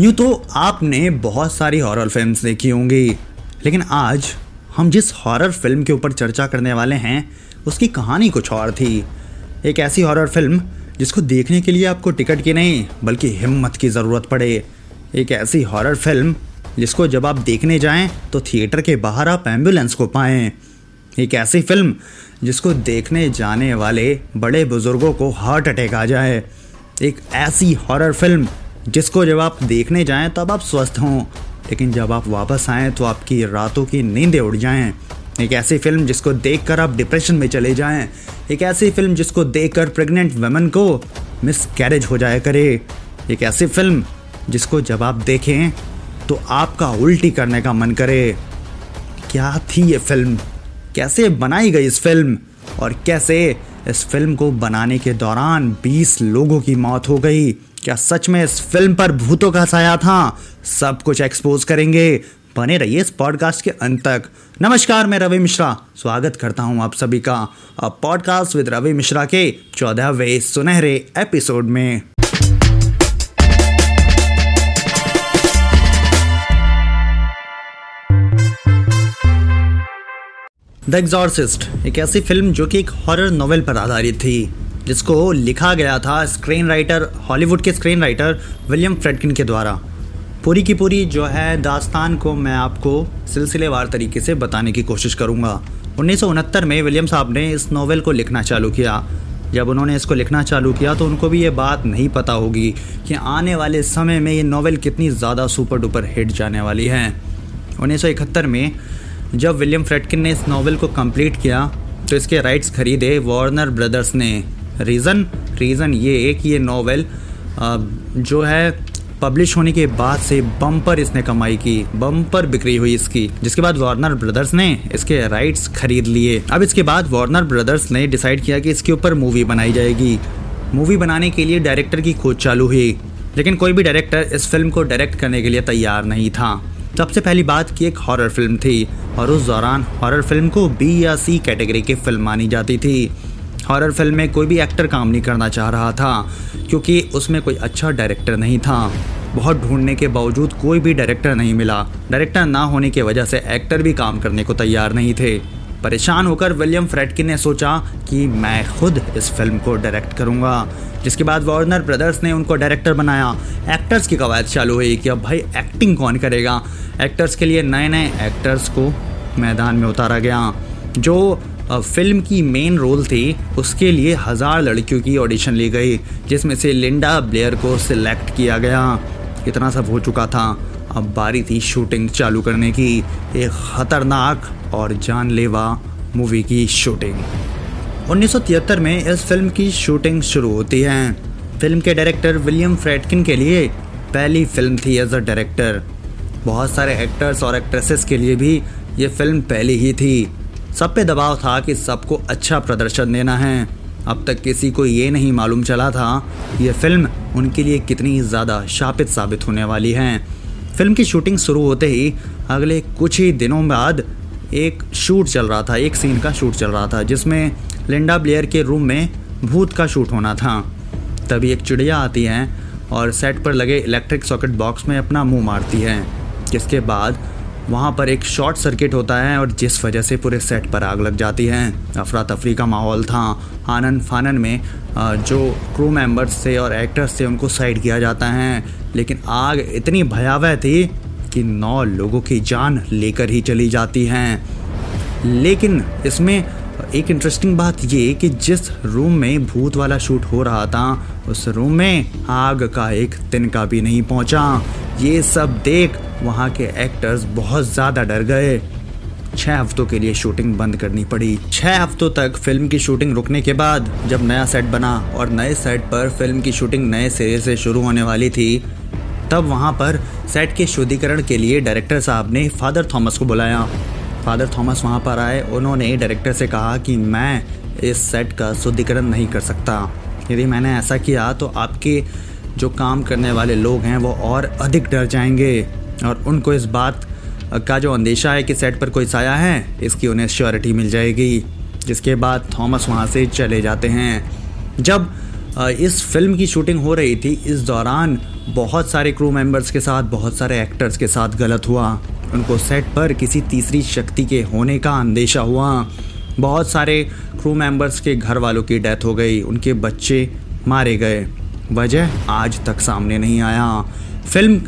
यूँ तो आपने बहुत सारी हॉरर फिल्म्स देखी होंगी, लेकिन आज हम जिस हॉरर फ़िल्म के ऊपर चर्चा करने वाले हैं, उसकी कहानी कुछ और थी। एक ऐसी हॉरर फ़िल्म जिसको देखने के लिए आपको टिकट की नहीं, बल्कि हिम्मत की ज़रूरत पड़े। एक ऐसी हॉरर फ़िल्म जिसको जब आप देखने जाएँ तो थिएटर के बाहर आप एंबुलेंस को पाएँ। एक ऐसी फ़िल्म जिसको देखने जाने वाले बड़े बुज़ुर्गों को हार्ट अटैक आ जाए। एक ऐसी हॉरर फ़िल्म जिसको जब आप देखने जाएँ, तब आप स्वस्थ हों। लेकिन जब आप वापस आएँ तो आपकी रातों की नींदें उड़ जाएँ। एक ऐसी फ़िल्म जिसको देखकर आप डिप्रेशन में चले जाएँ। एक ऐसी फ़िल्म जिसको देखकर प्रेग्नेंट वुमेन को मिस कैरेज हो जाया करे। एक ऐसी फ़िल्म जिसको जब आप देखें तो आपका उल्टी करने का मन करे। क्या थी ये फ़िल्म? कैसे बनाई गई इस फ़िल्म? और कैसे इस फ़िल्म को बनाने के दौरान 20 लोगों की मौत हो गई? क्या सच में इस फ़िल्म पर भूतों का साया था? सब कुछ एक्सपोज करेंगे। बने रहिए इस पॉडकास्ट के अंत तक। नमस्कार, मैं रवि मिश्रा। स्वागत करता हूँ आप सभी का अब पॉडकास्ट विद रवि मिश्रा के चौदहवें सुनहरे एपिसोड में। द एग्जॉर्सिस्ट एक ऐसी फ़िल्म जो कि एक हॉरर नोवेल पर आधारित थी। जिसको लिखा गया था स्क्रीन राइटर हॉलीवुड के स्क्रीन राइटर विलियम फ्रेडकिन के द्वारा। पूरी की पूरी जो है दास्तान को मैं आपको सिलसिलेवार तरीके से बताने की कोशिश करूँगा। उन्नीस सौ उनहत्तर में विलियम साहब ने इस नावल को लिखना चालू किया। जब उन्होंने इसको लिखना चालू किया तो उनको भी ये बात नहीं पता होगी कि आने वाले समय में ये नावल कितनी ज़्यादा सुपर डुपर हिट जाने वाली है। उन्नीस सौ इकहत्तर में जब विलियम फ्रेडकिन ने इस नावल को कंप्लीट किया तो इसके राइट्स खरीदे वार्नर ब्रदर्स ने। रीज़न रीज़न ये कि ये नावल जो है पब्लिश होने के बाद से बम्पर इसने कमाई की, बम्पर बिक्री हुई इसकी, जिसके बाद वार्नर ब्रदर्स ने इसके राइट्स खरीद लिए। अब इसके बाद वार्नर ब्रदर्स ने डिसाइड किया कि इसके ऊपर मूवी बनाई जाएगी। मूवी बनाने के लिए डायरेक्टर की खोज चालू हुई, लेकिन कोई भी डायरेक्टर इस फ़िल्म को डायरेक्ट करने के लिए तैयार नहीं था। सबसे पहली बात की एक हॉरर फ़िल्म थी, और उस दौरान हॉरर फ़िल्म को बी या सी कैटेगरी की फ़िल्म मानी जाती थी। हॉरर फ़िल्म में कोई भी एक्टर काम नहीं करना चाह रहा था, क्योंकि उसमें कोई अच्छा डायरेक्टर नहीं था। बहुत ढूँढने के बावजूद कोई भी डायरेक्टर नहीं मिला। डायरेक्टर ना होने की वजह से एक्टर भी काम करने को तैयार नहीं थे। परेशान होकर विलियम फ्रेडकिन ने सोचा कि मैं खुद इस फ़िल्म को डायरेक्ट करूँगा, जिसके बाद वार्नर ब्रदर्स ने उनको डायरेक्टर बनाया। एक्टर्स की कवायद चालू हुई कि अब भाई एक्टिंग कौन करेगा? एक्टर्स के लिए नए नए एक्टर्स को मैदान में उतारा गया, जो फ़िल्म की मेन रोल थी, उसके लिए हज़ार लड़कियों की ऑडिशन ली गई, जिसमें से लिंडा ब्लेयर को सिलेक्ट किया गया। इतना सब हो चुका था। अब बारी थी शूटिंग चालू करने की। एक ख़तरनाक और जानलेवा मूवी की शूटिंग 1973 में इस फ़िल्म की शूटिंग शुरू होती है। फ़िल्म के डायरेक्टर विलियम फ्रेडकिन के लिए पहली फ़िल्म थी एज अ डायरेक्टर बहुत सारे एक्टर्स और एक्ट्रेसेस के लिए भी ये फ़िल्म पहली ही थी। सब पे दबाव था कि सबको अच्छा प्रदर्शन देना है। अब तक किसी को ये नहीं मालूम चला था ये फ़िल्म उनके लिए कितनी ज़्यादा शापित साबित होने वाली है। फ़िल्म की शूटिंग शुरू होते ही अगले कुछ ही दिनों बाद एक शूट चल रहा था, एक सीन का शूट चल रहा था, जिसमें लिंडा ब्लेयर के रूम में भूत का शूट होना था। तभी एक चिड़िया आती है और सेट पर लगे इलेक्ट्रिक सॉकेट बॉक्स में अपना मुँह मारती है, जिसके बाद वहाँ पर एक शॉर्ट सर्किट होता है और जिस वजह से पूरे सेट पर आग लग जाती है। अफरा तफरी का माहौल था। आनंद फानन में जो क्रू मेंबर्स थे और एक्टर्स थे उनको साइड किया जाता है। लेकिन आग इतनी भयावह थी कि नौ लोगों की जान लेकर ही चली जाती हैं। लेकिन इसमें एक इंटरेस्टिंग बात ये कि जिस रूम में भूत वाला शूट हो रहा था, उस रूम में आग का एक तिनका भी नहीं पहुँचा। ये सब देख वहाँ के एक्टर्स बहुत ज़्यादा डर गए। छः हफ्तों के लिए शूटिंग बंद करनी पड़ी। छः हफ्तों तक फ़िल्म की शूटिंग रुकने के बाद जब नया सेट बना और नए सेट पर फ़िल्म की शूटिंग नए सिरे से शुरू होने वाली थी, तब वहाँ पर सेट के शुद्धिकरण के लिए डायरेक्टर साहब ने फादर थॉमस को बुलाया। फादर थॉमस वहाँ पर आए। उन्होंने डायरेक्टर से कहा कि मैं इस सेट का शुद्धिकरण नहीं कर सकता। यदि मैंने ऐसा किया तो आपके जो काम करने वाले लोग हैं, वो और अधिक डर जाएँगे। और उनको इस बात का जो अंदेशा है कि सेट पर कोई साया है, इसकी उन्हें श्योरिटी मिल जाएगी। जिसके बाद थॉमस वहाँ से चले जाते हैं। जब इस फ़िल्म की शूटिंग हो रही थी, इस दौरान बहुत सारे क्रू मेंबर्स के साथ, बहुत सारे एक्टर्स के साथ गलत हुआ। उनको सेट पर किसी तीसरी शक्ति के होने का अंदेशा हुआ। बहुत सारे क्रू मेंबर्स के घर वालों की डेथ हो गई, उनके बच्चे मारे गए। वजह आज तक सामने नहीं आया। फ़िल्म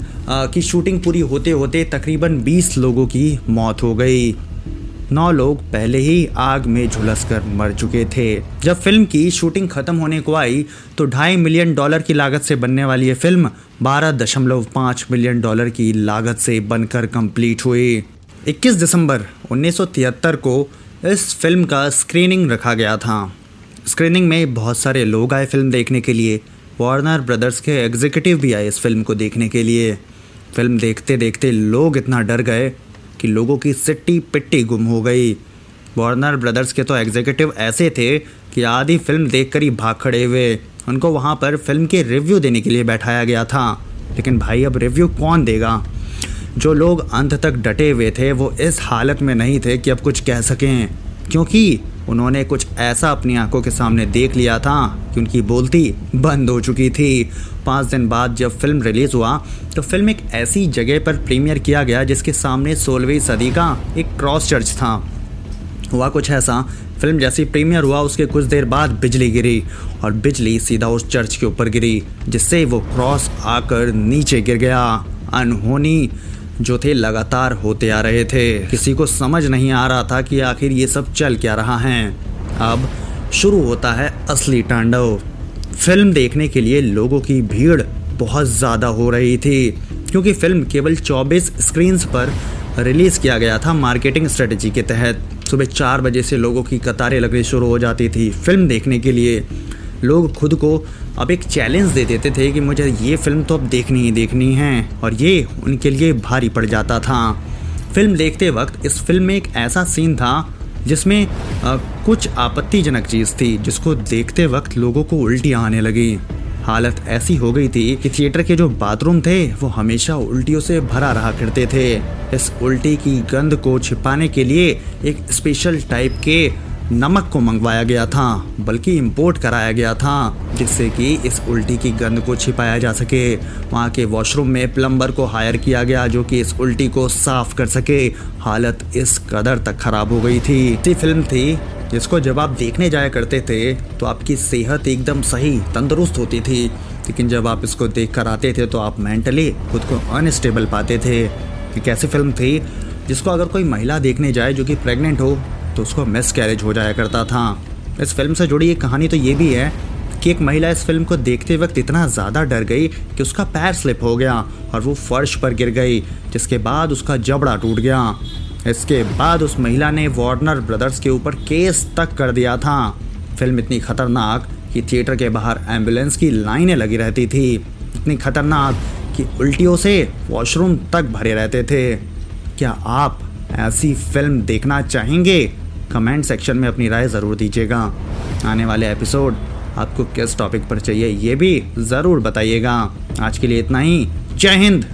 की शूटिंग पूरी होते होते तकरीबन 20 लोगों की मौत हो गई। नौ लोग पहले ही आग में झुलस कर मर चुके थे। जब फ़िल्म की शूटिंग खत्म होने को आई तो ढाई मिलियन डॉलर की लागत से बनने वाली ये फ़िल्म बारह दशमलव पाँच मिलियन डॉलर की लागत से बनकर कंप्लीट हुई। 21 दिसंबर 1973 को इस फ़िल्म का स्क्रीनिंग रखा गया था। स्क्रीनिंग में बहुत सारे लोग आए फ़िल्म देखने के लिए। वार्नर ब्रदर्स के एग्जीक्यूटिव भी आए इस फ़िल्म को देखने के लिए। फ़िल्म देखते देखते लोग इतना डर गए कि लोगों की सिट्टी पिट्टी गुम हो गई। वार्नर ब्रदर्स के तो एग्जीक्यूटिव ऐसे थे कि आधी फ़िल्म देखकर ही भाग खड़े हुए। उनको वहाँ पर फ़िल्म के रिव्यू देने के लिए बैठाया गया था। लेकिन भाई, अब रिव्यू कौन देगा? जो लोग अंत तक डटे हुए थे, वो इस हालत में नहीं थे कि अब कुछ कह सकें। क्योंकि उन्होंने कुछ ऐसा अपनी आँखों के सामने देख लिया था कि उनकी बोलती बंद हो चुकी थी। पाँच दिन बाद जब फ़िल्म रिलीज़ हुआ तो फ़िल्म एक ऐसी जगह पर प्रीमियर किया गया जिसके सामने सोलहवीं सदी का एक क्रॉस चर्च था। हुआ कुछ ऐसा, फ़िल्म जैसी प्रीमियर हुआ, उसके कुछ देर बाद बिजली गिरी और बिजली सीधा उस चर्च के ऊपर गिरी, जिससे वो क्रॉस आकर नीचे गिर गया। अनहोनी जो थे लगातार होते आ रहे थे। किसी को समझ नहीं आ रहा था कि आखिर ये सब चल क्या रहा है। अब शुरू होता है असली तांडव। फ़िल्म देखने के लिए लोगों की भीड़ बहुत ज़्यादा हो रही थी, क्योंकि फ़िल्म केवल 24 स्क्रीन्स पर रिलीज़ किया गया था मार्केटिंग स्ट्रेटजी के तहत। सुबह चार बजे से लोगों की कतारें लगनी शुरू हो जाती थी। फ़िल्म देखने के लिए लोग खुद को अब एक चैलेंज दे देते थे कि मुझे ये फ़िल्म तो अब देखनी ही देखनी है और ये उनके लिए भारी पड़ जाता था। फ़िल्म देखते वक्त इस फ़िल्म में एक ऐसा सीन था जिसमें आ, कुछ आपत्तिजनक चीज़ थी जिसको देखते वक्त लोगों को उल्टियाँ आने लगी। हालत ऐसी हो गई थी कि थिएटर के जो बाथरूम थे वो हमेशा उल्टियों से भरा रहा करते थे। इस उल्टी की गंध को छिपाने के लिए एक स्पेशल टाइप के नमक को मंगवाया गया था, बल्कि इंपोर्ट कराया गया था, जिससे कि इस उल्टी की गंध को छिपाया जा सके। वहाँ के वॉशरूम में प्लम्बर को हायर किया गया, जो कि इस उल्टी को साफ़ कर सके। हालत इस कदर तक खराब हो गई थी। इसी फ़िल्म थी, जिसको जब आप देखने जाया करते थे तो आपकी सेहत एकदम सही, तंदुरुस्त होती थी। लेकिन जब आप इसको देख कर आते थे तो आप मेंटली खुद को अनस्टेबल पाते थे। कि कैसी फ़िल्म थी, जिसको अगर कोई महिला देखने जाए, जो कि प्रेग्नेंट हो तो उसको मिस कैरेज हो जाया करता था। इस फ़िल्म से जुड़ी एक कहानी तो ये भी है कि एक महिला इस फ़िल्म को देखते वक्त इतना ज़्यादा डर गई कि उसका पैर स्लिप हो गया और वो फर्श पर गिर गई, जिसके बाद उसका जबड़ा टूट गया। इसके बाद उस महिला ने वार्नर ब्रदर्स के ऊपर केस तक कर दिया था। फ़िल्म इतनी खतरनाक कि थिएटर के बाहर एंबुलेंस की लाइनें लगी रहती थी। इतनी खतरनाक कि उल्टियों से वॉशरूम तक भरे रहते थे। क्या आप ऐसी फ़िल्म देखना चाहेंगे? कमेंट सेक्शन में अपनी राय ज़रूर दीजिएगा। आने वाले एपिसोड आपको किस टॉपिक पर चाहिए, ये भी ज़रूर बताइएगा। आज के लिए इतना ही। जय हिंद!